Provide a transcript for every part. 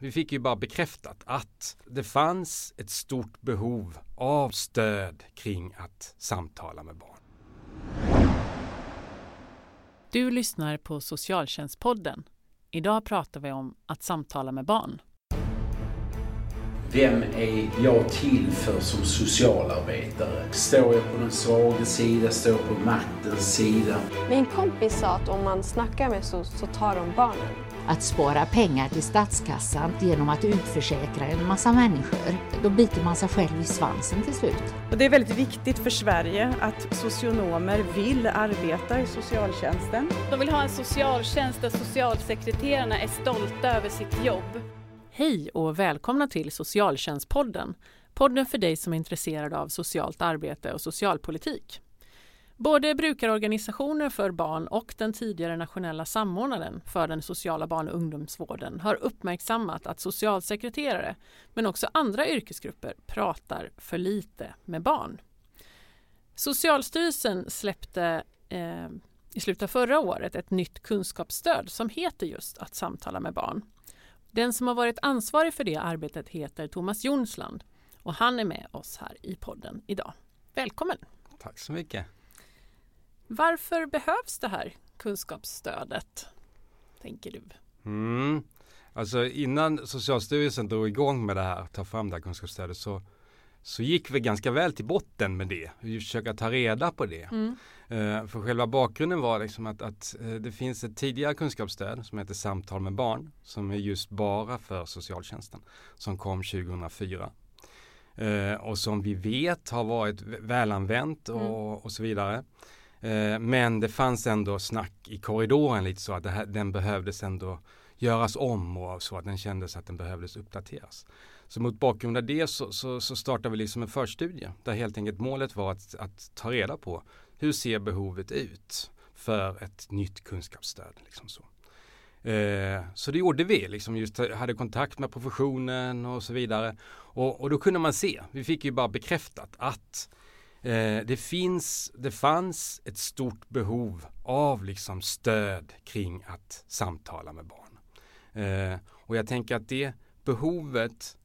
Vi fick ju bara bekräftat att det fanns ett stort behov av stöd kring att samtala med barn. Du lyssnar på Socialtjänstpodden. Idag pratar vi om att samtala med barn. Vem är jag till för som socialarbetare? Står jag på den svaga sida? Står jag på maktens sida? Min kompis sa att om man snackar med SOS så tar de barnen. Att spara pengar till statskassan genom att utförsäkra en massa människor, då biter man sig själv i svansen till slut. Och det är väldigt viktigt för Sverige att socionomer vill arbeta i socialtjänsten. De vill ha en socialtjänst där socialsekreterarna är stolta över sitt jobb. Hej och välkomna till Socialtjänstpodden. Podden för dig som är intresserad av socialt arbete och socialpolitik. Både brukarorganisationer för barn och den tidigare nationella samordnaren för den sociala barn och ungdomsvården har uppmärksammat att socialsekreterare, men också andra yrkesgrupper, pratar för lite med barn. Socialstyrelsen släppte eh, i slutet av förra året ett nytt kunskapsstöd som heter just att samtala med barn. Den som har varit ansvarig för det arbetet heter Thomas Jonsland och han är med oss här i podden idag. Välkommen! Tack så mycket! Varför behövs det här kunskapsstödet, tänker du? Mm. Alltså innan Socialstyrelsen drog igång med det här, ta fram det här kunskapsstödet så, så gick vi ganska väl till botten med det. Vi försöker ta reda på det. Mm. Uh, för själva bakgrunden var liksom att, att uh, det finns ett tidigare kunskapsstöd som heter Samtal med barn som är just bara för socialtjänsten som kom 2004. Uh, och som vi vet har varit välanvänt och, mm. och så vidare. Eh, men det fanns ändå snack i korridoren lite så att här, den behövdes ändå göras om och så att den kändes att den behövdes uppdateras. Så mot bakgrund av det så, så, så startade vi liksom en förstudie där helt enkelt målet var att, att ta reda på hur ser behovet ut för ett nytt kunskapsstöd. Liksom så. Eh, så det gjorde vi, liksom just hade kontakt med professionen och så vidare. Och, och då kunde man se, vi fick ju bara bekräftat att Eh, det, finns, det fanns ett stort behov av liksom stöd kring att samtala med barn. Eh, och jag tänker att det behovet,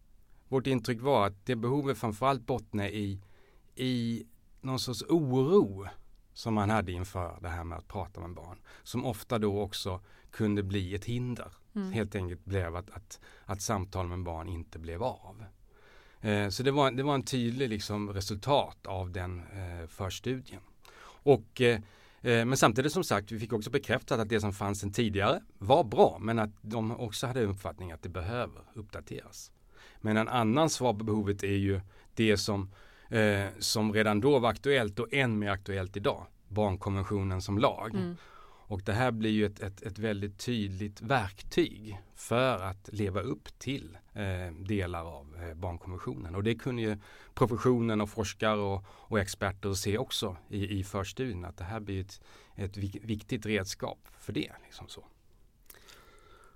vårt intryck var att det behovet framförallt bottnar i, i någon sorts oro som man hade inför det här med att prata med barn. Som ofta då också kunde bli ett hinder. Mm. Helt enkelt blev att, att, att samtal med barn inte blev av. Eh, så det var, det var en tydlig liksom, resultat av den eh, förstudien. Och, eh, eh, men samtidigt som sagt, vi fick också bekräftat att det som fanns sedan tidigare var bra, men att de också hade uppfattning att det behöver uppdateras. Men en annan svar på behovet är ju det som, eh, som redan då var aktuellt och än mer aktuellt idag, barnkonventionen som lag. Mm. Och det här blir ju ett, ett, ett väldigt tydligt verktyg för att leva upp till eh, delar av eh, barnkonventionen. Och det kunde ju professionen och forskare och, och experter se också i, i förstudien att det här blir ett, ett viktigt redskap för det. Liksom så.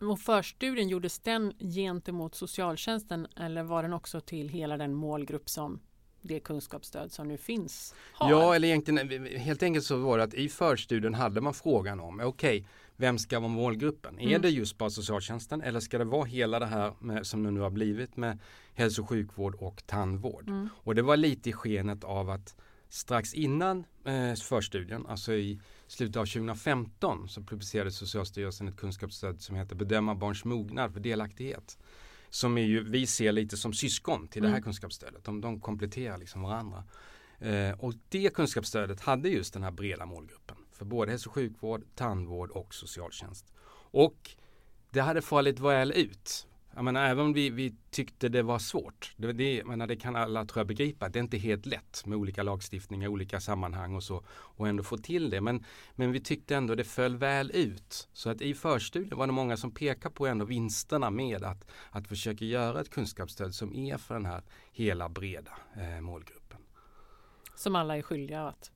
Och förstudien, gjordes den gentemot socialtjänsten eller var den också till hela den målgrupp som det kunskapsstöd som nu finns har? Ja, eller egentligen helt enkelt så var det att i förstudien hade man frågan om okej, okay, vem ska vara målgruppen? Mm. Är det just bara socialtjänsten eller ska det vara hela det här med, som det nu har blivit med hälso och sjukvård och tandvård? Mm. Och det var lite i skenet av att strax innan eh, förstudien, alltså i slutet av 2015 så publicerade Socialstyrelsen ett kunskapsstöd som heter Bedöma barns mognad för delaktighet som är ju, vi ser lite som syskon till det här mm. kunskapsstödet. De, de kompletterar liksom varandra. Eh, och det kunskapsstödet hade just den här breda målgruppen för både hälso och sjukvård, tandvård och socialtjänst. Och det hade fallit väl ut jag menar, även om vi, vi tyckte det var svårt, det, det, menar, det kan alla tror jag begripa, det är inte helt lätt med olika lagstiftningar, olika sammanhang och så och ändå få till det. Men, men vi tyckte ändå det föll väl ut. Så att i förstudien var det många som pekar på ändå vinsterna med att, att försöka göra ett kunskapsstöd som är för den här hela breda eh, målgruppen. Som alla är skyldiga att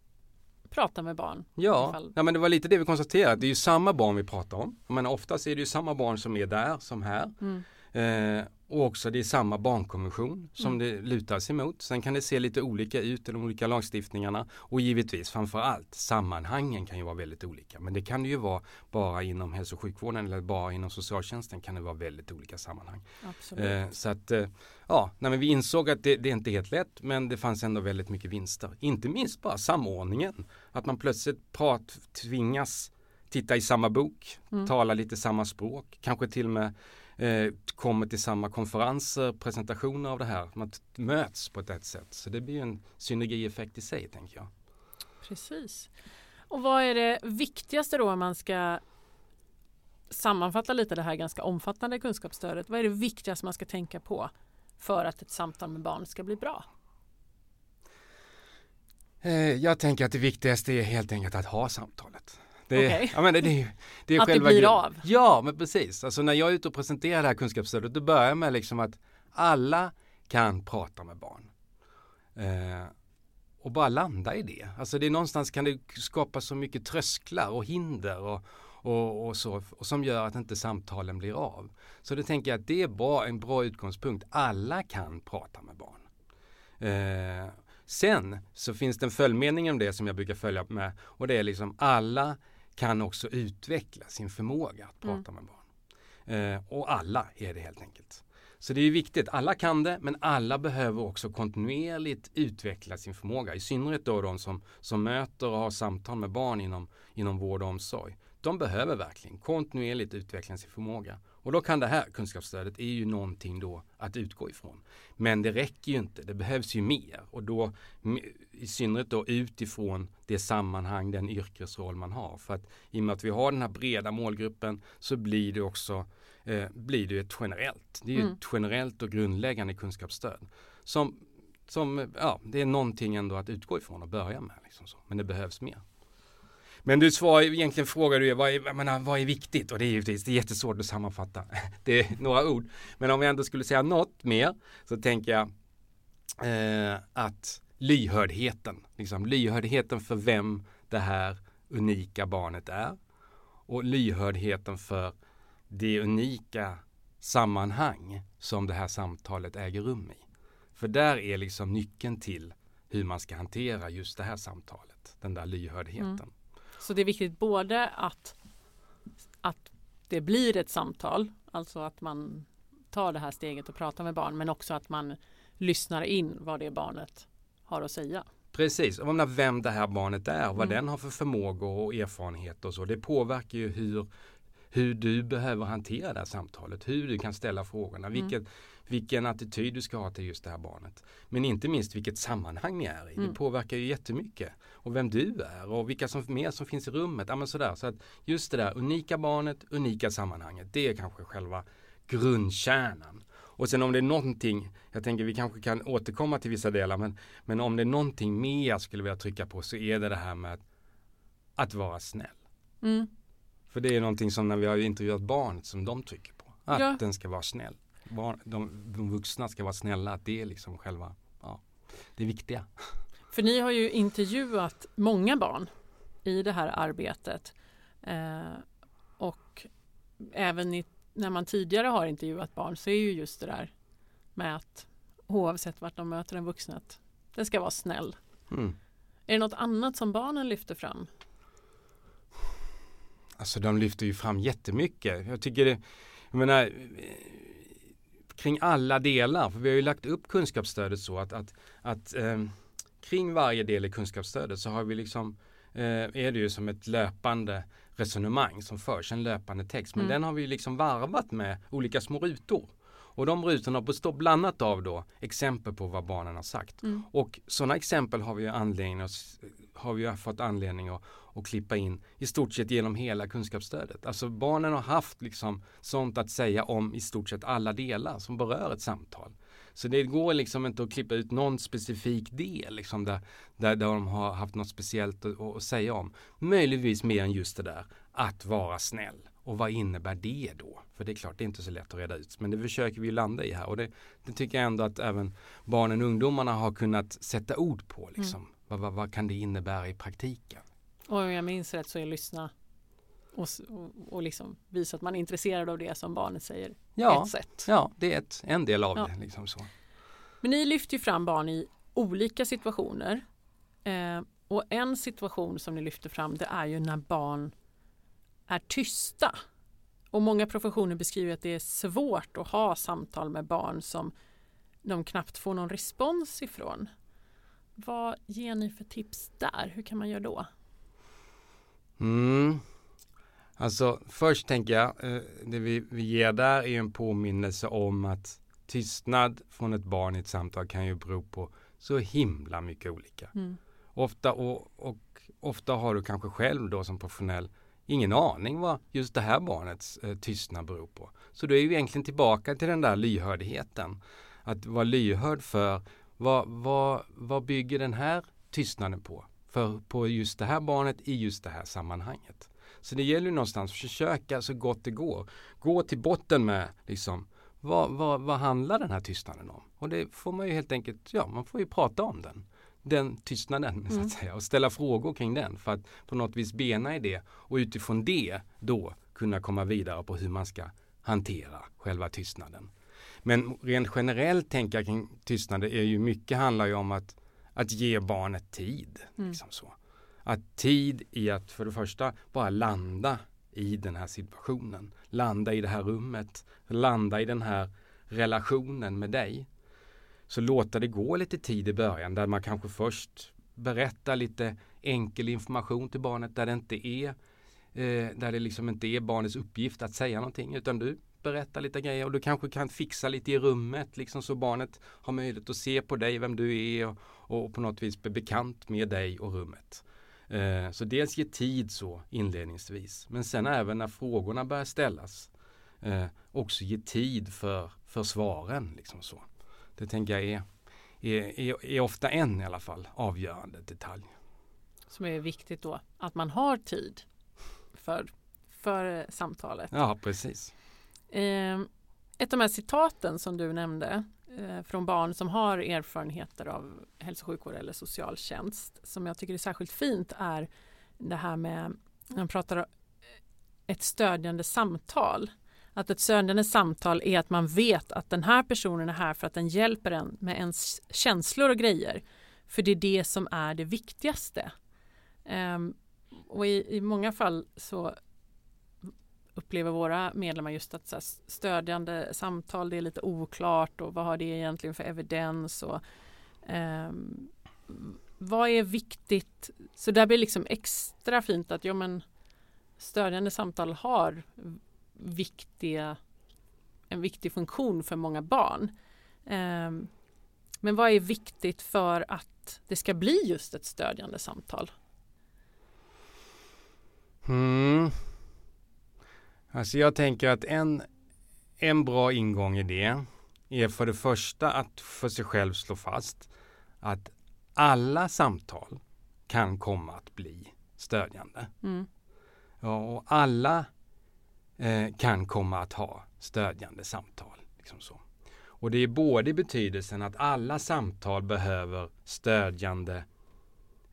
prata med barn. Ja, ja, men det var lite det vi konstaterade. Det är ju samma barn vi pratar om. Menar, oftast är det ju samma barn som är där som här. Mm. Eh, och också det är samma barnkonvention som det lutar sig mot. Sen kan det se lite olika ut i de olika lagstiftningarna och givetvis framför allt sammanhangen kan ju vara väldigt olika. Men det kan det ju vara bara inom hälso och sjukvården eller bara inom socialtjänsten kan det vara väldigt olika sammanhang. Eh, så att eh, ja, nej, vi insåg att det, det är inte helt lätt men det fanns ändå väldigt mycket vinster. Inte minst bara samordningen. Att man plötsligt prat, tvingas titta i samma bok, Mm. tala lite samma språk, kanske till och med eh, kommer till samma konferenser, presentationer av det här. Man möts på ett sätt. Så det blir en synergieffekt i sig tänker jag. Precis. Och vad är det viktigaste då om man ska sammanfatta lite det här ganska omfattande kunskapsstödet? Vad är det viktigaste man ska tänka på för att ett samtal med barn ska bli bra? Eh, jag tänker att det viktigaste är helt enkelt att ha samtalet. Det, Okej. ja, men det, det, är- det är Att det blir grunden. av. Ja, men precis. Alltså när jag är ute och presenterar det här kunskapsstödet, då börjar jag med liksom att alla kan prata med barn. Eh, och bara landa i det. Alltså det är någonstans kan det skapa så mycket trösklar och hinder och, och, och så och som gör att inte samtalen blir av. Så det tänker jag att det är bra, en bra utgångspunkt. Alla kan prata med barn. Eh, sen så finns det en följdmening om det som jag brukar följa med och det är liksom alla kan också utveckla sin förmåga att prata med barn. Eh, och alla är det helt enkelt. Så det är viktigt, alla kan det men alla behöver också kontinuerligt utveckla sin förmåga. I synnerhet då de som, som möter och har samtal med barn inom, inom vård och omsorg. De behöver verkligen kontinuerligt utveckla sin förmåga. Och då kan det här kunskapsstödet är ju någonting då att utgå ifrån. Men det räcker ju inte, det behövs ju mer. Och då i synnerhet då utifrån det sammanhang, den yrkesroll man har. För att i och med att vi har den här breda målgruppen så blir det också eh, blir det ett generellt. Det är ju Mm. ett generellt och grundläggande kunskapsstöd. Som, som, ja, det är någonting ändå att utgå ifrån och börja med. Liksom. Men det behövs mer. Men du svarar, egentligen frågar du vad är, menar, vad är viktigt? Och det är givetvis, det är jättesvårt att sammanfatta. Det är några ord. Men om jag ändå skulle säga något mer så tänker jag eh, att lyhördheten, liksom, lyhördheten för vem det här unika barnet är och lyhördheten för det unika sammanhang som det här samtalet äger rum i. För där är liksom nyckeln till hur man ska hantera just det här samtalet, den där lyhördheten. Mm. Så det är viktigt både att, att det blir ett samtal, alltså att man tar det här steget och pratar med barn, men också att man lyssnar in vad det barnet har att säga. Precis, och menar vem det här barnet är, vad Mm. den har för förmågor och erfarenheter och så. Det påverkar ju hur, hur du behöver hantera det här samtalet, hur du kan ställa frågorna, Mm. vilket, vilken attityd du ska ha till just det här barnet. Men inte minst vilket sammanhang ni är i. Mm. Det påverkar ju jättemycket. Och vem du är och vilka som mer som finns i rummet. Ja, men sådär. Så att just det där unika barnet, unika sammanhanget, det är kanske själva grundkärnan. Och sen om det är någonting, jag tänker vi kanske kan återkomma till vissa delar, men, men om det är någonting mer jag skulle vilja trycka på så är det det här med att, att vara snäll. Mm. För det är någonting som när vi har intervjuat barnet som de trycker på. Att Ja. den ska vara snäll. Barn, de, de vuxna ska vara snälla. Att det är liksom själva, ja, det viktiga. För ni har ju intervjuat många barn i det här arbetet. Eh, och även i, när man tidigare har intervjuat barn så är ju just det där med att oavsett vart de möter en vuxen att den ska vara snäll. Mm. Är det något annat som barnen lyfter fram? Alltså de lyfter ju fram jättemycket. Jag tycker det, jag menar, kring alla delar, för vi har ju lagt upp kunskapsstödet så att, att, att eh, kring varje del i kunskapsstödet så har vi liksom, eh, är det ju som ett löpande resonemang som förs, en löpande text. Men Mm. den har vi liksom varvat med olika små rutor. Och de rutorna består bland annat av då exempel på vad barnen har sagt. Mm. Och sådana exempel har vi anledning har vi fått anledning att, att klippa in i stort sett genom hela kunskapsstödet. Alltså barnen har haft liksom sånt att säga om i stort sett alla delar som berör ett samtal. Så det går liksom inte att klippa ut någon specifik del liksom där, där, där de har haft något speciellt att, att säga om. Möjligtvis mer än just det där att vara snäll. Och vad innebär det då? För det är klart, det är inte så lätt att reda ut. Men det försöker vi landa i här. Och det, det tycker jag ändå att även barnen och ungdomarna har kunnat sätta ord på. Liksom. Vad, vad, vad kan det innebära i praktiken? Och om jag minns rätt så är lyssna och, och, och liksom visa att man är intresserad av det som barnet säger Ja, ett sätt. ja det är ett, en del av Ja. det. Liksom så. Men ni lyfter ju fram barn i olika situationer. Eh, och en situation som ni lyfter fram det är ju när barn är tysta. Och många professioner beskriver att det är svårt att ha samtal med barn som de knappt får någon respons ifrån. Vad ger ni för tips där? Hur kan man göra då? Mm. Alltså först tänker jag, eh, det vi, vi ger där är en påminnelse om att tystnad från ett barn i ett samtal kan ju bero på så himla mycket olika. Mm. Ofta, och, och ofta har du kanske själv då som professionell ingen aning vad just det här barnets eh, tystnad beror på. Så du är ju egentligen tillbaka till den där lyhördheten. Att vara lyhörd för vad, vad, vad bygger den här tystnaden på? För, på just det här barnet i just det här sammanhanget. Så det gäller ju någonstans att försöka så gott det går. Gå till botten med liksom vad, vad, vad handlar den här tystnaden om? Och det får man ju helt enkelt, ja man får ju prata om den. Den tystnaden så Mm. att säga och ställa frågor kring den för att på något vis bena i det och utifrån det då kunna komma vidare på hur man ska hantera själva tystnaden. Men rent generellt tänka kring tystnaden är ju mycket handlar ju om att, att ge barnet tid. Mm. Liksom så. Att tid i att för det första bara landa i den här situationen. Landa i det här rummet. Landa i den här relationen med dig. Så låta det gå lite tid i början där man kanske först berättar lite enkel information till barnet där det inte är eh, där det liksom inte är barnets uppgift att säga någonting utan du berättar lite grejer och du kanske kan fixa lite i rummet liksom så barnet har möjlighet att se på dig vem du är och, och på något vis bli bekant med dig och rummet. Eh, så dels ge tid så inledningsvis men sen även när frågorna börjar ställas eh, också ge tid för, för svaren. Liksom så. Det tänker jag är, är, är, är ofta en i alla fall avgörande detalj. Som är viktigt då, att man har tid för, för eh, samtalet. Ja, precis. Ehm, ett av de här citaten som du nämnde eh, från barn som har erfarenheter av hälso och sjukvård eller socialtjänst som jag tycker är särskilt fint är det här med när man pratar om ett stödjande samtal. Att ett stödjande samtal är att man vet att den här personen är här för att den hjälper en med ens känslor och grejer. För det är det som är det viktigaste. Ehm, och i, i många fall så upplever våra medlemmar just att så här, stödjande samtal det är lite oklart och vad har det egentligen för evidens och eh, vad är viktigt? Så där blir liksom extra fint att ja, men, stödjande samtal har viktiga, en viktig funktion för många barn. Eh, men vad är viktigt för att det ska bli just ett stödjande samtal? Mm. Alltså jag tänker att en, en bra ingång i det är för det första att för sig själv slå fast att alla samtal kan komma att bli stödjande. Mm. Ja, och alla eh, kan komma att ha stödjande samtal. Liksom så. Och det är både i betydelsen att alla samtal behöver stödjande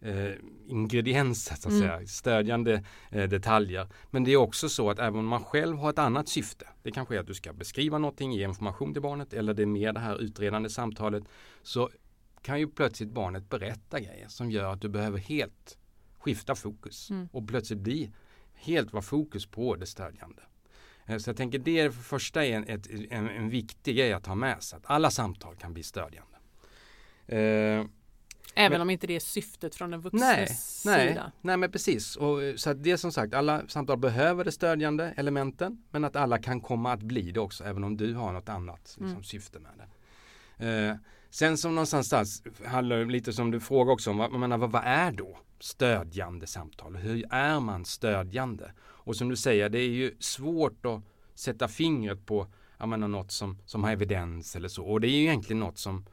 eh, ingredienser, så att Mm. säga, stödjande eh, detaljer. Men det är också så att även om man själv har ett annat syfte, det kanske är att du ska beskriva någonting, ge information till barnet eller det är mer det här utredande samtalet, så kan ju plötsligt barnet berätta grejer som gör att du behöver helt skifta fokus Mm. och plötsligt bli helt vara fokus på det stödjande. Eh, Så jag tänker det är för första är en, ett, en, en viktig grej att ha med sig, att alla samtal kan bli stödjande. Eh, Även Men- om inte det är syftet från den nej, vuxnes nej, sida. nej men precis. Och, eh, så det är som sagt, alla samtal behöver det stödjande elementen men att alla kan komma att bli det också även om du har något annat liksom, Mm. syfte med det. Eh, sen som någonstans handlar det lite som du frågar också om, vad, menar, vad, vad är då stödjande samtal? Hur är man stödjande? Och som du säger, det är ju svårt att sätta fingret på jag menar, något som, som har evidens eller så. Och det är ju egentligen något som,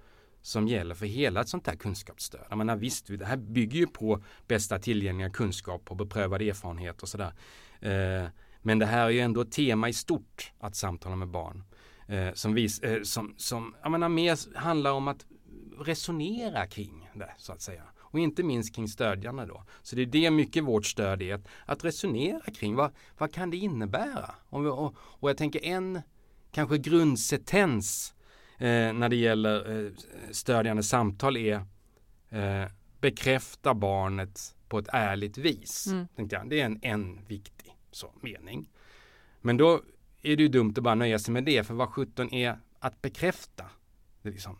som gäller för hela ett sånt här kunskapsstöd. Jag menar, visst, det här bygger ju på bästa tillgängliga kunskap och beprövad erfarenhet och sådär. Eh, men det här är ju ändå ett tema i stort att samtala med barn. Eh, som, vis, eh, som, som jag menar, mer handlar om att resonera kring det så att säga. Och inte minst kring stödjarna då. Så det är det mycket vårt stöd är, att, att resonera kring vad, vad kan det innebära? Och, och, och jag tänker en kanske grundsentens när det gäller eh, stödjande samtal är eh, bekräfta barnet på ett ärligt vis. Mm. Tänkte jag. Det är en, en viktig så, mening. Men då är det ju dumt att bara nöja sig med det, för vad sjutton är att bekräfta? Liksom.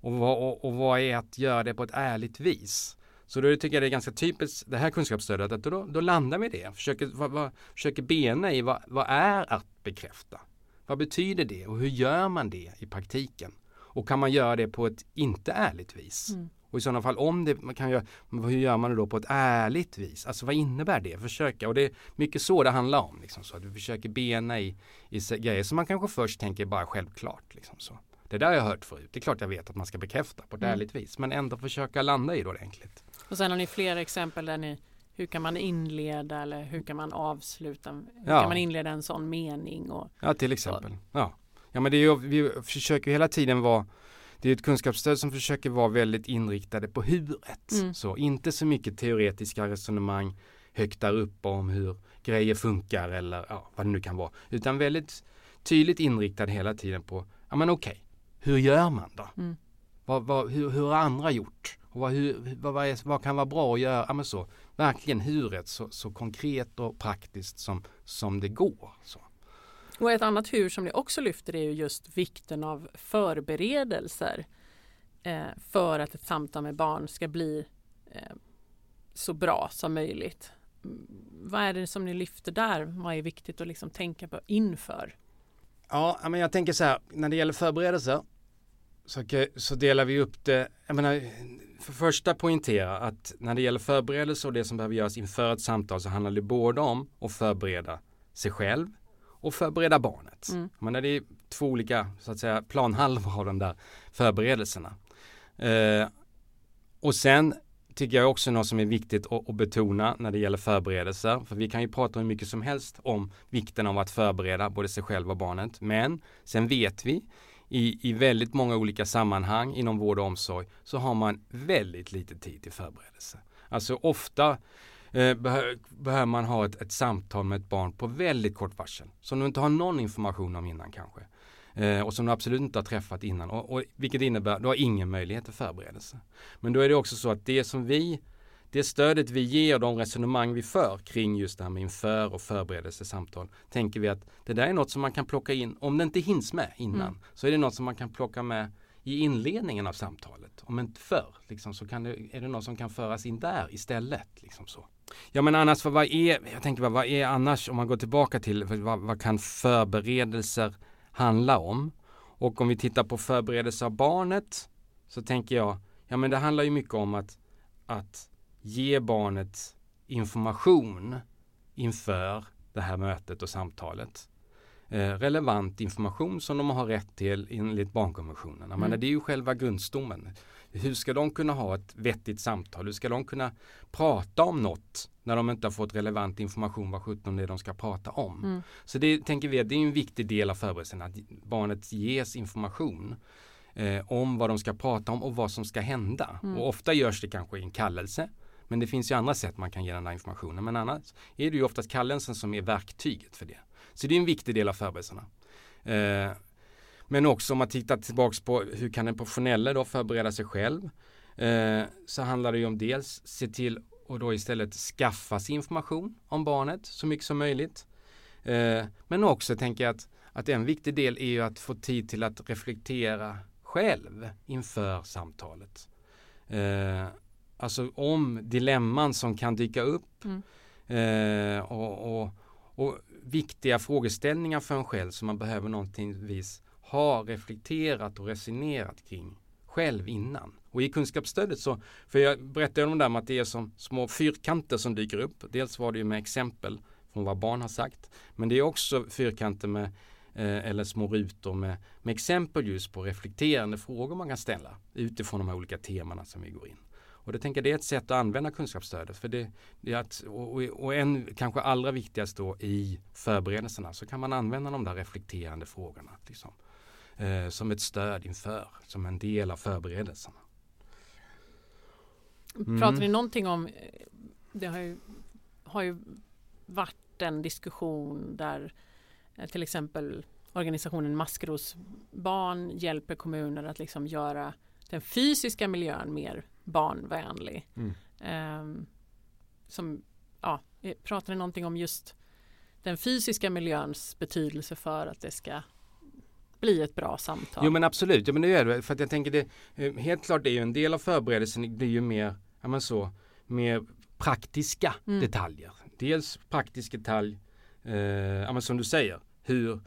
Och, vad, och, och vad är att göra det på ett ärligt vis? Så då tycker jag det är ganska typiskt det här kunskapsstödet att då, då landar vi i det. Försöker, vad, vad, försöker bena i vad, vad är att bekräfta? Vad betyder det och hur gör man det i praktiken? Och kan man göra det på ett inte ärligt vis? Mm. Och i sådana fall om det man kan göra, hur gör man det då på ett ärligt vis? Alltså vad innebär det? Försöka och det är mycket så det handlar om. Liksom, så att vi försöker bena i, i grejer som man kanske först tänker bara självklart. Liksom, så. Det där har jag hört förut. Det är klart jag vet att man ska bekräfta på ett Mm. ärligt vis. Men ändå försöka landa i det ordentligt. Och sen har ni flera exempel där ni hur kan man inleda eller hur kan man avsluta? Hur Ja. kan man inleda en sån mening? Och, Ja, till exempel. Ja, ja men det är ju, vi försöker hela tiden vara det är ett kunskapsstöd som försöker vara väldigt inriktade på huret. Mm. Så inte så mycket teoretiska resonemang högt där uppe om hur grejer funkar eller ja, vad det nu kan vara. Utan väldigt tydligt inriktad hela tiden på, ja men okej, hur gör man då? Mm. Vad, vad, hur, hur har andra gjort? Och vad, hur, vad, vad, är, vad kan vara bra att göra? Ja, men så, verkligen huret så, så konkret och praktiskt som, som det går. Så. och ett annat hur som ni också lyfter är ju just vikten av förberedelser eh, för att ett samtal med barn ska bli eh, så bra som möjligt. Mm, Vad är det som ni lyfter där? Vad är viktigt att liksom tänka på inför? Ja, men jag tänker så här, när det gäller förberedelser så, så delar vi upp det, jag menar, för första poängtera att när det gäller förberedelser och det som behöver göras inför ett samtal så handlar det både om att förbereda sig själv och förbereda barnet. Mm. Men det är två olika så att säga planhalvor av de där förberedelserna. Eh, och sen tycker jag också något som är viktigt att, att betona när det gäller förberedelser. För vi kan ju prata hur mycket som helst om vikten av att förbereda både sig själv och barnet. Men sen vet vi i, i väldigt många olika sammanhang inom vård och omsorg så har man väldigt lite tid till förberedelse. Alltså ofta eh, behöver man ha ett, ett samtal med ett barn på väldigt kort varsel. Som du inte har någon information om innan kanske. Eh, och som du absolut inte har träffat innan. Och, och, vilket innebär att du har ingen möjlighet till förberedelse. Men då är det också så att det som vi det stödet vi ger och de resonemang vi för kring just det här med inför och förberedelsesamtal tänker vi att det där är något som man kan plocka in, om det inte hinns med innan, Mm. så är det något som man kan plocka med i inledningen av samtalet. Om inte förr, liksom, så kan det, är det något som kan föras in där istället. Liksom så. Ja men annars, vad är, jag tänker vad är annars, om man går tillbaka till, vad, vad kan förberedelser handla om? Och om vi tittar på förberedelse av barnet så tänker jag, ja men det handlar ju mycket om att, att ge barnet information inför det här mötet och samtalet. Eh, relevant information som de har rätt till enligt barnkonventionen. Mm. det är ju själva grundstommen. Hur ska de kunna ha ett vettigt samtal? Hur ska de kunna prata om något när de inte har fått relevant information vad sjutton det är de ska prata om? Mm. Så det tänker vi att det är en viktig del av förberedelsen att barnet ges information eh, om vad de ska prata om och vad som ska hända. Mm. Och ofta görs det kanske i en kallelse. Men det finns ju andra sätt man kan ge den där informationen. Men annars är det ju oftast kallelsen som är verktyget för det. Så det är en viktig del av förberedelserna. Eh, men också om man tittar tillbaks på hur kan den professionelle då förbereda sig själv. Eh, så handlar det ju om dels se till och då istället skaffa sig information om barnet så mycket som möjligt. Eh, men också tänker jag att, att en viktig del är ju att få tid till att reflektera själv inför samtalet. Eh, alltså om dilemman som kan dyka upp Mm. eh, och, och, och viktiga frågeställningar för en själv som man behöver någonting vis ha reflekterat och resonerat kring själv innan. Och i kunskapsstödet så, för jag berättade om det där med att det är som små fyrkanter som dyker upp. Dels var det ju med exempel från vad barn har sagt. Men det är också fyrkanter med eh, eller små rutor med, med exempel just på reflekterande frågor man kan ställa utifrån de här olika temana som vi går in. Och det tänker jag det är ett sätt att använda kunskapsstödet. För det, det är att, och, och- och en kanske allra viktigast då i förberedelserna så kan man använda de där reflekterande frågorna. Liksom, eh, som ett stöd inför, som en del av förberedelserna. Mm. Pratar ni någonting om, eh, det har ju, har ju varit en diskussion där eh, till exempel organisationen Maskrosbarn hjälper kommuner att liksom göra den fysiska miljön mer barnvänlig. Mm. Ehm, som, ja, eh, pratar ni någonting om just den fysiska miljöns betydelse för att det ska bli ett bra samtal? Jo men absolut, ja, men det är det. För att jag tänker det, eh, helt klart är ju en del av förberedelsen blir ju mer, ja men så, mer praktiska Mm. detaljer. Dels praktisk detalj, eh, ja men som du säger, hur,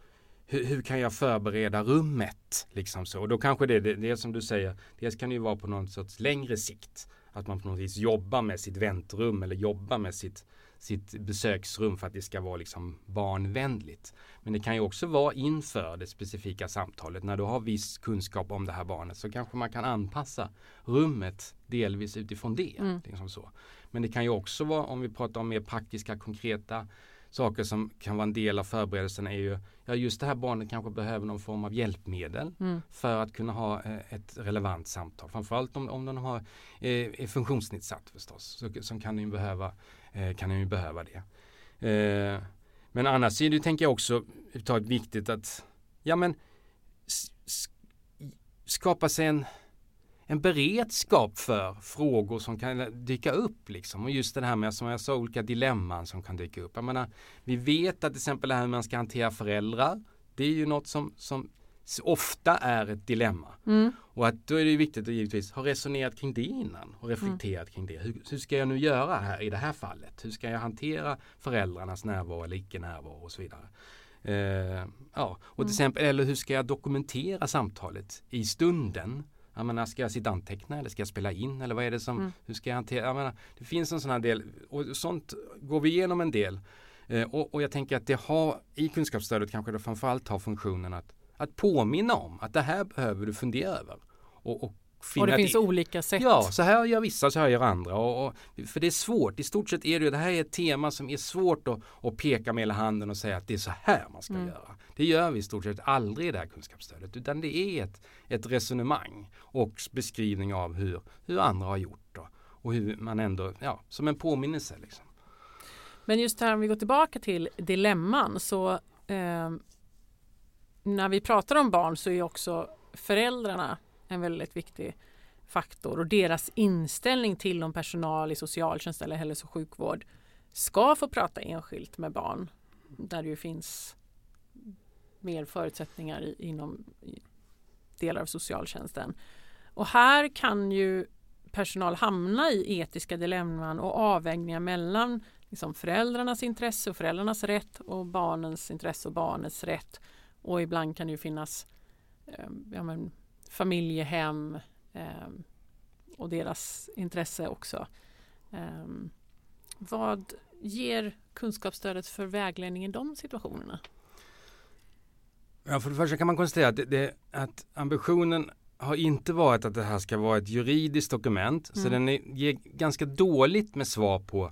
hur, hur kan jag förbereda rummet? Liksom så. Och då kanske det, det, det som du säger, dels kan det ju vara på någon sorts längre sikt. Att man på något vis jobbar med sitt väntrum eller jobbar med sitt, sitt besöksrum för att det ska vara liksom barnvänligt. Men det kan ju också vara inför det specifika samtalet. När du har viss kunskap om det här barnet så kanske man kan anpassa rummet delvis utifrån det. Mm. Liksom så. Men det kan ju också vara, om vi pratar om mer praktiska, konkreta saker som kan vara en del av förberedelserna är ju, ja just det här barnet kanske behöver någon form av hjälpmedel Mm. för att kunna ha eh, ett relevant samtal. Framförallt om, om den har, eh, är funktionsnedsatt förstås. Så, så kan den ju behöva, eh, kan den ju behöva det. Men annars är det, tänker jag också, viktigt att ja, men, skapa sig en, en beredskap för frågor som kan dyka upp. Liksom. Och just det här med, som jag sa, olika dilemman som kan dyka upp. Jag menar, vi vet att till exempel det här hur man ska hantera föräldrar, det är ju något som, som ofta är ett dilemma. Mm. Och att då är det viktigt att givetvis ha resonerat kring det innan och reflekterat kring det. Hur, hur ska jag nu göra här i det här fallet? Hur ska jag hantera föräldrarnas närvaro eller icke närvaro och så vidare. Eh, ja, och till exempel, eller hur ska jag dokumentera samtalet i stunden? Jag menar, ska jag sitta och anteckna eller ska jag spela in eller vad är det som, Mm. hur ska jag hantera? Jag menar, det finns en sån här del och sånt går vi igenom en del. Eh, och, och jag tänker att det har i kunskapsstödet kanske det framförallt har funktionen att, att påminna om att det här behöver du fundera över. Och, och, finna Och det finns e- olika sätt. Ja, så här gör vissa, så här gör andra. Och, och, för det är svårt. I stort sett är det ju, det här är ett tema som är svårt att, att peka med hela handen och säga att det är så här man ska Mm. göra. Det gör vi i stort sett aldrig i det här kunskapsstödet. Utan det är ett, ett resonemang och beskrivning av hur, hur andra har gjort. Då, och hur man ändå, ja, som en påminnelse. Liksom. Men just här om vi går tillbaka till dilemman så eh, när vi pratar om barn så är också föräldrarna en väldigt viktig faktor och deras inställning till om personal i socialtjänst eller hälso och sjukvård ska få prata enskilt med barn där det ju finns mer förutsättningar i, inom delar av socialtjänsten. Och här kan ju personal hamna i etiska dilemman och avvägningar mellan liksom föräldrarnas intresse och föräldrarnas rätt och barnens intresse och barnets rätt. Och ibland kan det ju finnas eh, ja, men, familjehem eh, och deras intresse också. Eh, vad ger kunskapsstödet för vägledning i de situationerna? Ja, för det första kan man konstatera att, det, det, att ambitionen har inte varit att det här ska vara ett juridiskt dokument. Så Mm. den är, ger ganska dåligt med svar på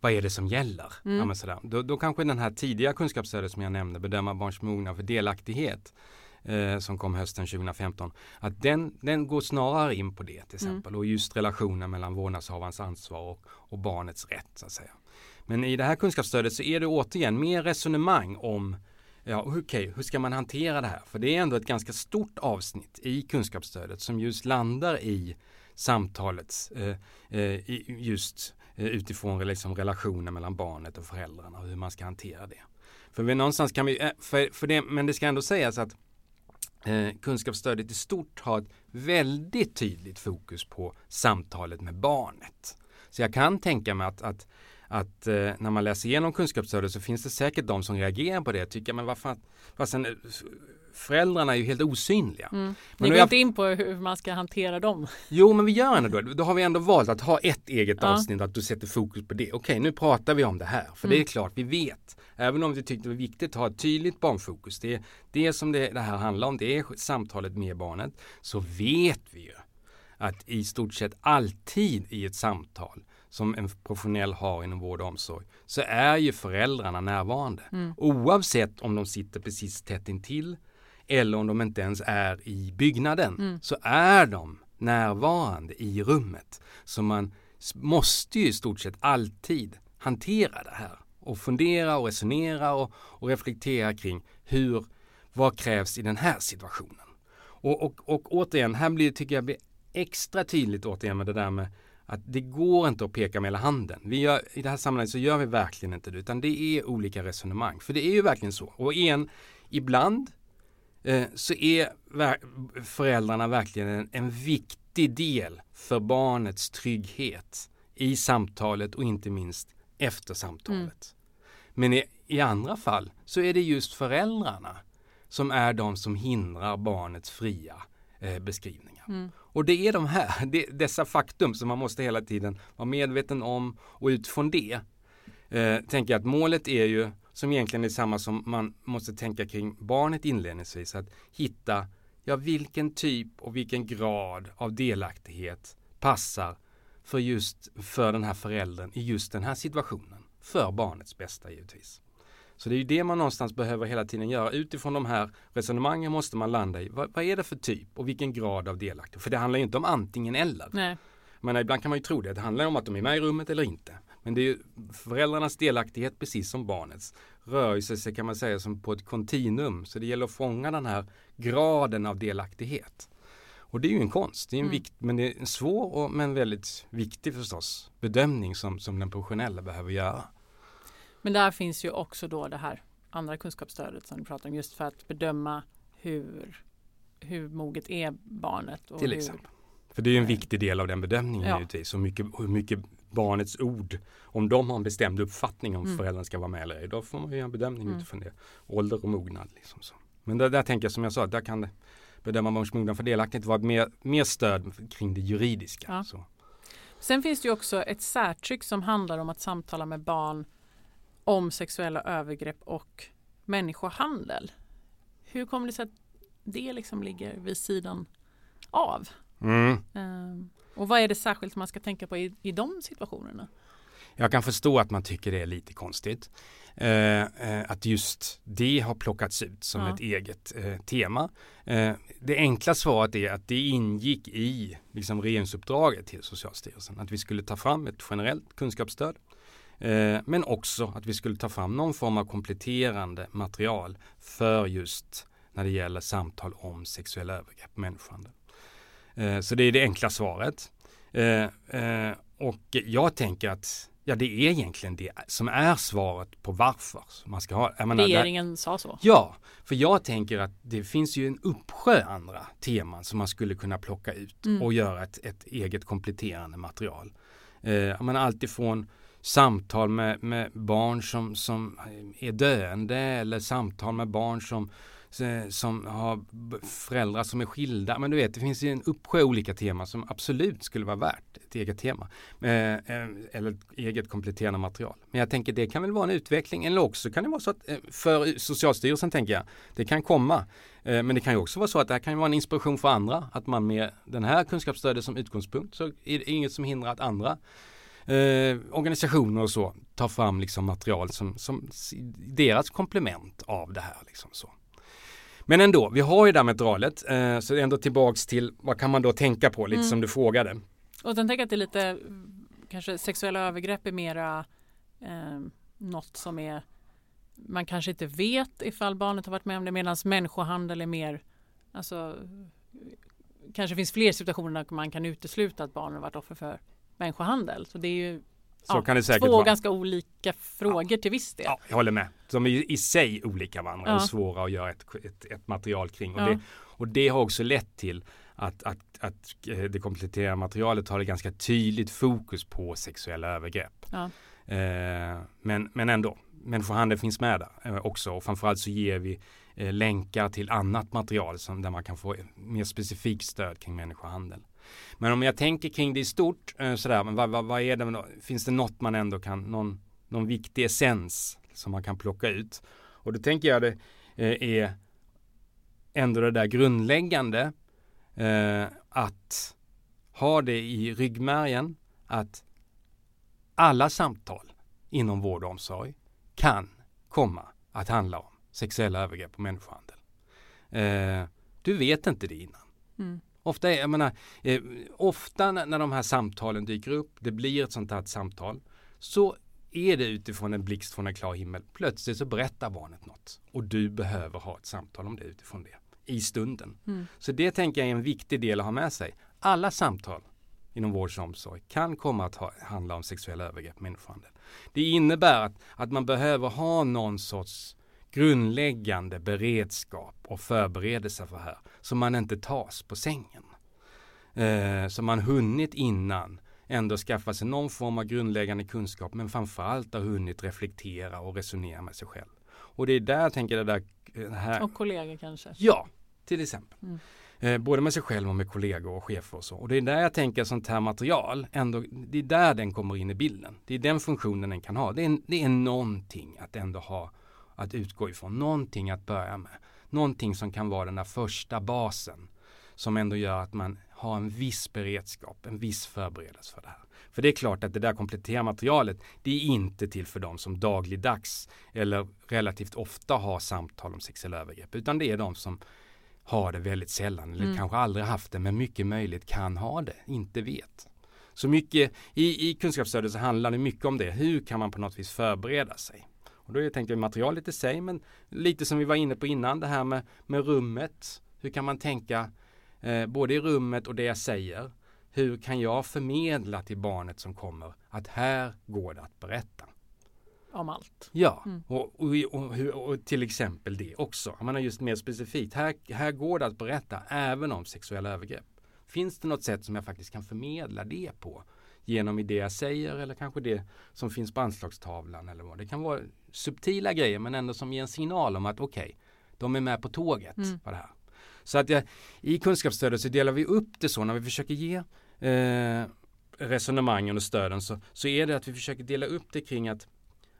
vad är det som gäller. Mm. Ja, sådär. Då, då kanske den här tidiga kunskapsstödet som jag nämnde, bedöma barns mognad för delaktighet, eh, som kom hösten 2015, att den, den går snarare in på det till Mm. exempel. Och just relationen mellan vårdnadshavarens ansvar och, och barnets rätt. Så att säga. Men i det här kunskapsstödet så är det återigen mer resonemang om Ja, okej, hur ska man hantera det här? För det är ändå ett ganska stort avsnitt i kunskapsstödet som just landar i samtalet eh, eh just eh, utifrån liksom relationen mellan barnet och föräldrarna och hur man ska hantera det. För vi någonstans kan vi, eh, för, för det, men det ska ändå sägas att eh, kunskapsstödet i stort har ett väldigt tydligt fokus på samtalet med barnet. Så jag kan tänka mig att, att att eh, när man läser igenom kunskapsstödet så finns det säkert de som reagerar på det. Tycker men vad fan, fastän, eh, föräldrarna är ju helt osynliga. Mm. Men Ni går inte in på hur man ska hantera dem. Jo men vi gör ändå då. Då har vi ändå valt att ha ett eget Ja. avsnitt att du sätter fokus på det. Okej nu pratar vi om det här. För det är Mm. klart vi vet. Även om vi tyckte det var viktigt att ha ett tydligt barnfokus. Det det som det, det här handlar om. Det är samtalet med barnet. Så vet vi ju att i stort sett alltid i ett samtal som en professionell har inom vård och omsorg så är ju föräldrarna närvarande. Mm. Oavsett om de sitter precis tätt intill eller om de inte ens är i byggnaden Mm. så är de närvarande i rummet. Så man måste ju i stort sett alltid hantera det här och fundera och resonera och, och reflektera kring hur, vad krävs i den här situationen? Och, och, och återigen, här blir, tycker jag blir extra tydligt återigen med det där med att det går inte att peka med hela handen. Vi gör, I det här sammanhanget så gör vi verkligen inte det utan det är olika resonemang. För det är ju verkligen så. Och en, ibland eh, så är föräldrarna verkligen en, en viktig del för barnets trygghet i samtalet och inte minst efter samtalet. Mm. Men i, i andra fall så är det just föräldrarna som är de som hindrar barnets fria eh, beskrivningar. Mm. Och det är de här, det, dessa faktum som man måste hela tiden vara medveten om och utifrån det eh, tänker jag att målet är ju som egentligen är samma som man måste tänka kring barnet inledningsvis att hitta ja, vilken typ och vilken grad av delaktighet passar för just för den här föräldern i just den här situationen. För barnets bästa givetvis. Så det är ju det man någonstans behöver hela tiden göra. Utifrån de här resonemangen måste man landa i vad, vad är det för typ och vilken grad av delaktighet. För det handlar ju inte om antingen eller. Nej. Men ibland kan man ju tro det. Det handlar om att de är med i rummet eller inte. Men det är ju föräldrarnas delaktighet precis som barnets rör sig kan man säga som på ett kontinuum. Så det gäller att fånga den här graden av delaktighet. Och det är ju en konst, det är en mm. vikt, men det är en svår och, men väldigt viktig förstås bedömning som, som den professionella behöver göra. Men där finns ju också då det här andra kunskapsstödet som du pratar om just för att bedöma hur, hur moget är barnet. Och Till exempel. Hur, för det är en viktig del av den bedömningen ja. givetvis. Hur mycket, hur mycket barnets ord, om de har en bestämd uppfattning om mm. föräldern ska vara med eller ej, då får man göra en bedömning mm. utifrån det. Ålder och mognad. Liksom så. Men där, där tänker jag som jag sa, där kan det bedöma barns mognad för delaktighet vara mer, mer stöd kring det juridiska. Ja. Sen finns det ju också ett särtryck som handlar om att samtala med barn om sexuella övergrepp och människohandel. Hur kommer det sig att det liksom ligger vid sidan av? Mm. Um, och vad är det särskilt man ska tänka på i, i de situationerna? Jag kan förstå att man tycker det är lite konstigt. Eh, eh, att just det har plockats ut som ja. ett eget eh, tema. Eh, det enkla svaret är att det ingick i liksom, regeringsuppdraget till Socialstyrelsen att vi skulle ta fram ett generellt kunskapsstöd men också att vi skulle ta fram någon form av kompletterande material för just när det gäller samtal om sexuella övergrepp och människohandel. Eh, så det är det enkla svaret. Eh, och jag tänker att Ja, det är egentligen det som är svaret på varför man ska ha. Menar, Regeringen där, sa så? Ja, för jag tänker att det finns ju en uppsjö andra teman som man skulle kunna plocka ut mm. och göra ett, ett, eget kompletterande material. Eh, menar alltifrån samtal med, med barn som, som är döende eller samtal med barn som, eh, som har föräldrar som är skilda. Men du vet, det finns ju en uppsjö olika teman som absolut skulle vara värt ett eget tema. Eh, eh, eller ett eget kompletterande material. Men jag tänker det kan väl vara en utveckling eller också kan det vara så att eh, för Socialstyrelsen tänker jag, det kan komma. Men det kan ju också vara så att det här kan vara en inspiration för andra. Att man med den här kunskapsstödet som utgångspunkt så är det inget som hindrar att andra eh, organisationer och så tar fram liksom material som, som deras komplement av det här. Liksom så. Men ändå, vi har ju det här materialet, eh, så ändå tillbaks till vad kan man då tänka på, lite mm. som du frågade. Och sen tänker jag att det är lite, kanske sexuella övergrepp är mera eh, något som är man kanske inte vet ifall barnet har varit med om det medan människohandel är mer alltså kanske finns fler situationer där man kan utesluta att barnen varit offer för människohandel. Så det är ju så ja, kan det säkert två vara. ganska olika frågor ja. till viss del. Ja, jag håller med. De är ju i sig olika varandra ja. och svåra att göra ett, ett, ett material kring. Och, det, och det har också lett till att, att, att eh, det kompletterande materialet har ett ganska tydligt fokus på sexuella övergrepp. Eh, men, men ändå, människohandel finns med där eh, också och framförallt så ger vi eh, länkar till annat material som, där man kan få mer specifikt stöd kring människohandel. Men om jag tänker kring det i stort, eh, sådär, men vad, vad, vad är det, finns det något man ändå kan, någon, någon viktig essens som man kan plocka ut? Och då tänker jag det eh, är ändå det där grundläggande eh, att ha det i ryggmärgen att alla samtal inom vård och omsorg kan komma att handla om sexuella övergrepp och människohandel. Eh, du vet inte det innan. Mm. Ofta, är, jag menar, eh, ofta när, när de här samtalen dyker upp, det blir ett sånt här samtal, så är det utifrån en blixt från en klar himmel. Plötsligt så berättar barnet något och du behöver ha ett samtal om det utifrån det i stunden. Mm. Så det tänker jag är en viktig del att ha med sig. Alla samtal inom vård och omsorg kan komma att ha, handla om sexuella övergrepp, människohandel. Det innebär att, att man behöver ha någon sorts grundläggande beredskap och förberedelse för här. Så man inte tas på sängen. Eh, så man hunnit innan ändå skaffa sig någon form av grundläggande kunskap men framförallt har hunnit reflektera och resonera med sig själv. Och det är där jag tänker det där det här. Och kollegor kanske? Ja, till exempel. Mm. Eh, både med sig själv och med kollegor och chefer och så. Och det är där jag tänker sånt här material, ändå, det är där den kommer in i bilden. Det är den funktionen den kan ha. Det är, det är någonting att ändå ha att utgå ifrån, någonting att börja med. Någonting som kan vara den där första basen som ändå gör att man har en viss beredskap, en viss förberedelse för det här. För det är klart att det där kompletterande materialet, det är inte till för de som dagligdags eller relativt ofta har samtal om sexuella övergrepp, utan det är de som har det väldigt sällan eller Mm. kanske aldrig haft det, men mycket möjligt kan ha det, inte vet. Så mycket i, i kunskapsstödet så handlar det mycket om det. Hur kan man på något vis förbereda sig? Och då tänkte jag materialet i sig, men lite som vi var inne på innan, det här med, med rummet. Hur kan man tänka eh, både i rummet och det jag säger? Hur kan jag förmedla till barnet som kommer att här går det att berätta? Om allt. Ja, Mm. och, och, och, och till exempel det också. Jag menar just mer specifikt. Här, här går det att berätta även om sexuella övergrepp. Finns det något sätt som jag faktiskt kan förmedla det på? Genom i det jag säger eller kanske det som finns på anslagstavlan eller vad. Det kan vara subtila grejer men ändå som ger en signal om att okej, de är med på tåget Mm. på det här. Så att jag, i kunskapsstödet så delar vi upp det så när vi försöker ge eh, resonemangen och stöden så, så är det att vi försöker dela upp det kring att,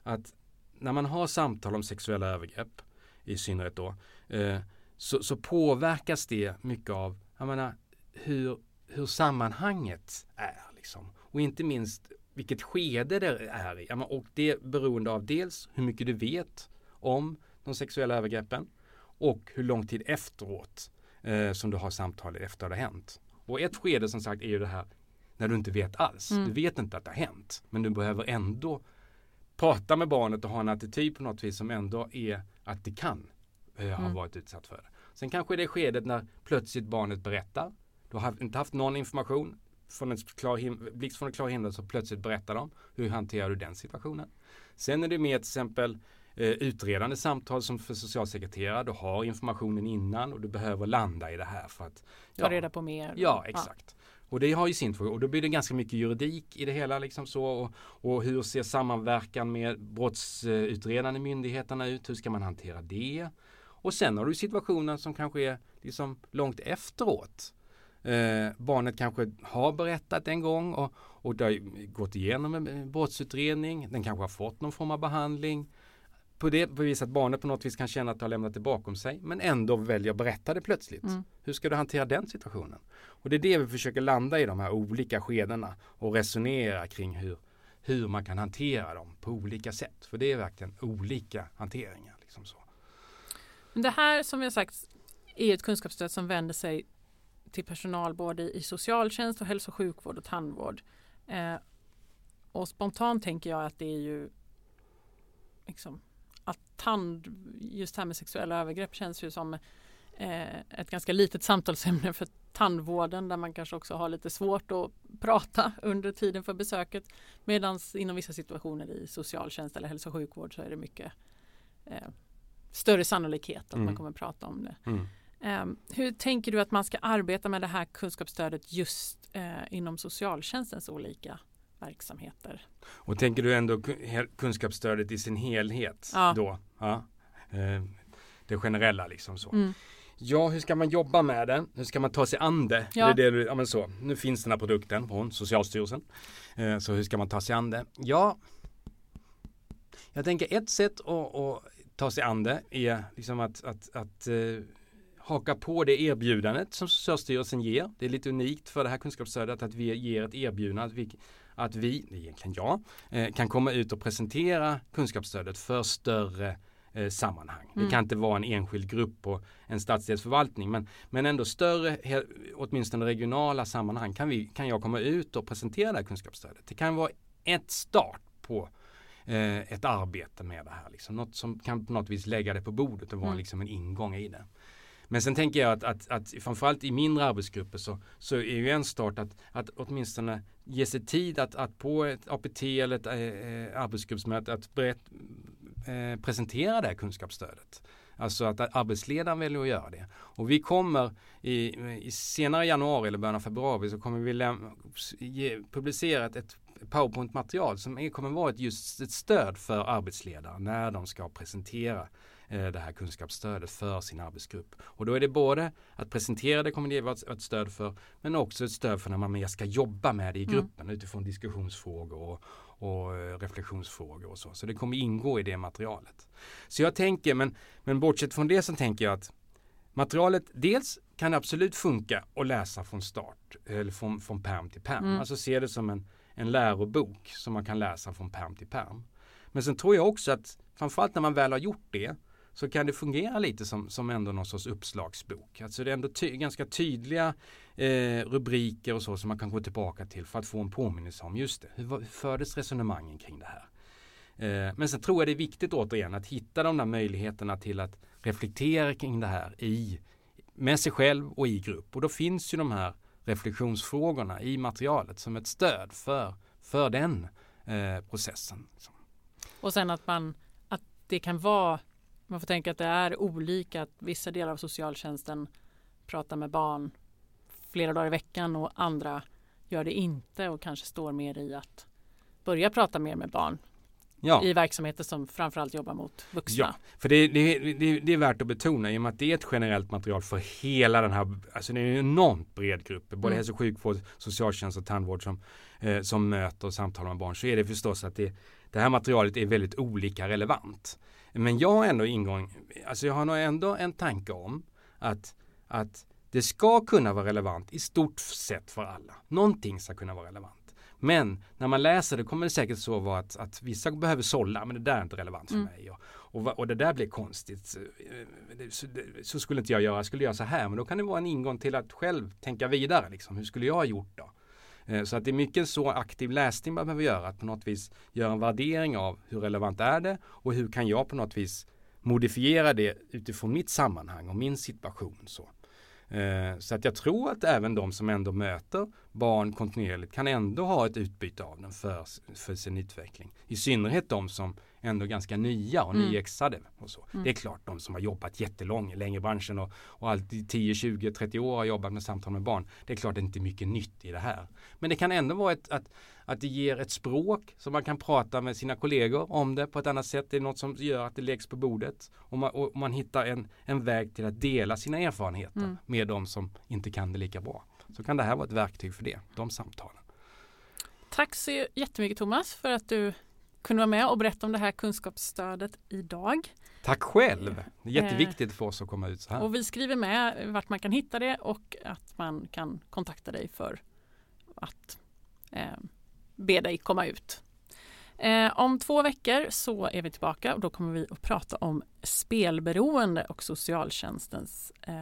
att när man har samtal om sexuella övergrepp i synnerhet då eh, så, så påverkas det mycket av jag menar, hur, hur sammanhanget är. Liksom. Och inte minst vilket skede det är i. Och det är beroende av dels hur mycket du vet om de sexuella övergreppen och hur lång tid efteråt eh, som du har samtalet efter det har hänt. Och ett skede som sagt är ju det här när du inte vet alls. Mm. Du vet inte att det har hänt. Men du behöver ändå prata med barnet och ha en attityd på något vis som ändå är att det kan eh, ha Mm. varit utsatt för det. Sen kanske det är skedet när plötsligt barnet berättar. Du har inte haft någon information från en klar him- blixt från en klar himmel så plötsligt berättar de. Hur hanterar du den situationen? Sen är det mer till exempel eh, utredande samtal som för socialsekreterare. Du har informationen innan och du behöver landa i det här för att Ta reda på mer. Ja, exakt. Och det har ju sin funktion och då blir det ganska mycket juridik i det hela liksom så och, och hur ser sammanverkan med brottsutredande myndigheterna ut? Hur ska man hantera det? Och sen har du situationen som kanske är liksom långt efteråt. Eh, barnet kanske har berättat en gång och, och det har gått igenom en brottsutredning. Den kanske har fått någon form av behandling. På det på vis att barnet på något vis kan känna att det har lämnat det bakom sig men ändå väljer att berätta det plötsligt. Mm. Hur ska du hantera den situationen? Och det är det vi försöker landa i de här olika skedena och resonera kring hur, hur man kan hantera dem på olika sätt. För det är verkligen olika hanteringar. Liksom så. Det här som jag sagt är ett kunskapsstöd som vänder sig till personal både i socialtjänst och hälso och sjukvård och tandvård. Eh, och spontant tänker jag att det är ju liksom, att tand, just det här med sexuella övergrepp känns ju som eh, ett ganska litet samtalsämne för tandvården där man kanske också har lite svårt att prata under tiden för besöket. Medan inom vissa situationer i socialtjänst eller hälso och sjukvård så är det mycket eh, större sannolikhet att Mm. man kommer prata om det. Mm. Ehm, hur tänker du att man ska arbeta med det här kunskapsstödet just eh, inom socialtjänstens olika verksamheter? Och tänker du ändå kunskapsstödet i sin helhet Ja. då? Ja. Eh, det generella liksom så. Mm. Ja, hur ska man jobba med det? Hur ska man ta sig an det? Ja. Det är det, ja men så. Nu finns den här produkten från Socialstyrelsen. Eh, så hur ska man ta sig an det? Ja, jag tänker ett sätt att, att ta sig an det är liksom att, att, att eh, haka på det erbjudandet som Socialstyrelsen ger. Det är lite unikt för det här kunskapsstödet att vi ger ett erbjudande att vi, att vi egentligen jag, eh, kan komma ut och presentera kunskapsstödet för större eh, sammanhang. Mm. Det kan inte vara en enskild grupp på en stadsdelsförvaltning men, men ändå större, åtminstone regionala sammanhang kan, vi, kan jag komma ut och presentera det här kunskapsstödet. Det kan vara ett start på eh, ett arbete med det här. Liksom. Något som kan på något vis lägga det på bordet och vara Mm. liksom en ingång i det. Men sen tänker jag att, att, att framförallt i mindre arbetsgrupper så, så är ju en start att, att åtminstone ge sig tid att, att på ett APT eller ett eh, arbetsgruppsmöte att berätt, eh, presentera det här kunskapsstödet. Alltså att arbetsledaren väljer att göra det. Och vi kommer i, i senare januari eller början av februari så kommer vi läm- ge, publicera ett, ett PowerPoint-material som är, kommer vara ett, just ett stöd för arbetsledare när de ska presentera eh, det här kunskapsstödet för sin arbetsgrupp. Och då är det både att presentera det kommer det vara ett, stöd för men också ett stöd för när man mer ska jobba med det i Mm. gruppen utifrån diskussionsfrågor och, och eh, reflektionsfrågor och så. Så det kommer ingå i det materialet. Så jag tänker, men, men bortsett från det så tänker jag att materialet dels kan absolut funka att läsa från start eller från, från perm till perm. Mm. Alltså se det som en, en lärobok som man kan läsa från perm till perm. Men sen tror jag också att framförallt när man väl har gjort det så kan det fungera lite som, som ändå någon sorts uppslagsbok. Alltså det är ändå ty ganska tydliga eh, rubriker och så som man kan gå tillbaka till för att få en påminnelse om just det. Hur, hur fördes resonemangen kring det här? Eh, men sen tror jag det är viktigt återigen att hitta de där möjligheterna till att reflektera kring det här i, med sig själv och i grupp. Och då finns ju de här reflektionsfrågorna i materialet som ett stöd för, för den eh, processen. Och sen att man att det kan vara man får tänka att det är olika att vissa delar av socialtjänsten pratar med barn flera dagar i veckan och andra gör det inte och kanske står mer i att börja prata mer med barn Ja. i verksamheter som framförallt jobbar mot vuxna. Ja, för det, det, det, det är värt att betona i och med att det är ett generellt material för hela den här, alltså det är en enormt bred grupp, både Mm. hälso och sjukvård, socialtjänst och tandvård som, eh, som möter och samtalar med barn så är det förstås att det, det här materialet är väldigt olika relevant. Men jag har ändå ingång, alltså jag har nog ändå en tanke om att, att det ska kunna vara relevant i stort sett för alla. Någonting ska kunna vara relevant. Men när man läser det kommer det säkert så vara att, att vissa behöver sålla, men det där är inte relevant för Mm. mig. Och, och, och det där blir konstigt. Eh, Så, det- så skulle inte jag göra, jag skulle göra så här. Men då kan det vara en ingång till att själv tänka vidare. Liksom. Hur skulle jag ha gjort då? Eh, så att det är mycket så aktiv läsning man behöver göra. Att på något vis göra en värdering av hur relevant är det och hur kan jag på något vis modifiera det utifrån mitt sammanhang och min situation. Så. Eh, så att jag tror att även de som ändå möter barn kontinuerligt kan ändå ha ett utbyte av den för, för sin utveckling. I synnerhet de som ändå ganska nya och Mm. nyexade. Och så. Mm. Det är klart de som har jobbat jättelång, länge i branschen och, och alltid 10, 20, 30 år har jobbat med samtal med barn. Det är klart det är inte mycket nytt i det här. Men det kan ändå vara ett, att, att det ger ett språk som man kan prata med sina kollegor om det på ett annat sätt. Det är något som gör att det läggs på bordet. Och man, och man hittar en, en väg till att dela sina erfarenheter Mm. med de som inte kan det lika bra. Så kan det här vara ett verktyg för det, de samtalen. Tack så jättemycket Thomas för att du kunde vara med och berätta om det här kunskapsstödet idag. Tack själv! Det är jätteviktigt för oss att komma ut så här. Och vi skriver med vart man kan hitta det och att man kan kontakta dig för att eh, be dig komma ut. Eh, om två veckor så är vi tillbaka och då kommer vi att prata om spelberoende och socialtjänstens eh,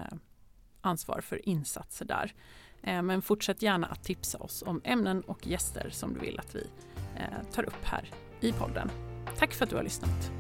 ansvar för insatser där. Eh, men fortsätt gärna att tipsa oss om ämnen och gäster som du vill att vi eh, tar upp här i podden. Tack för att du har lyssnat.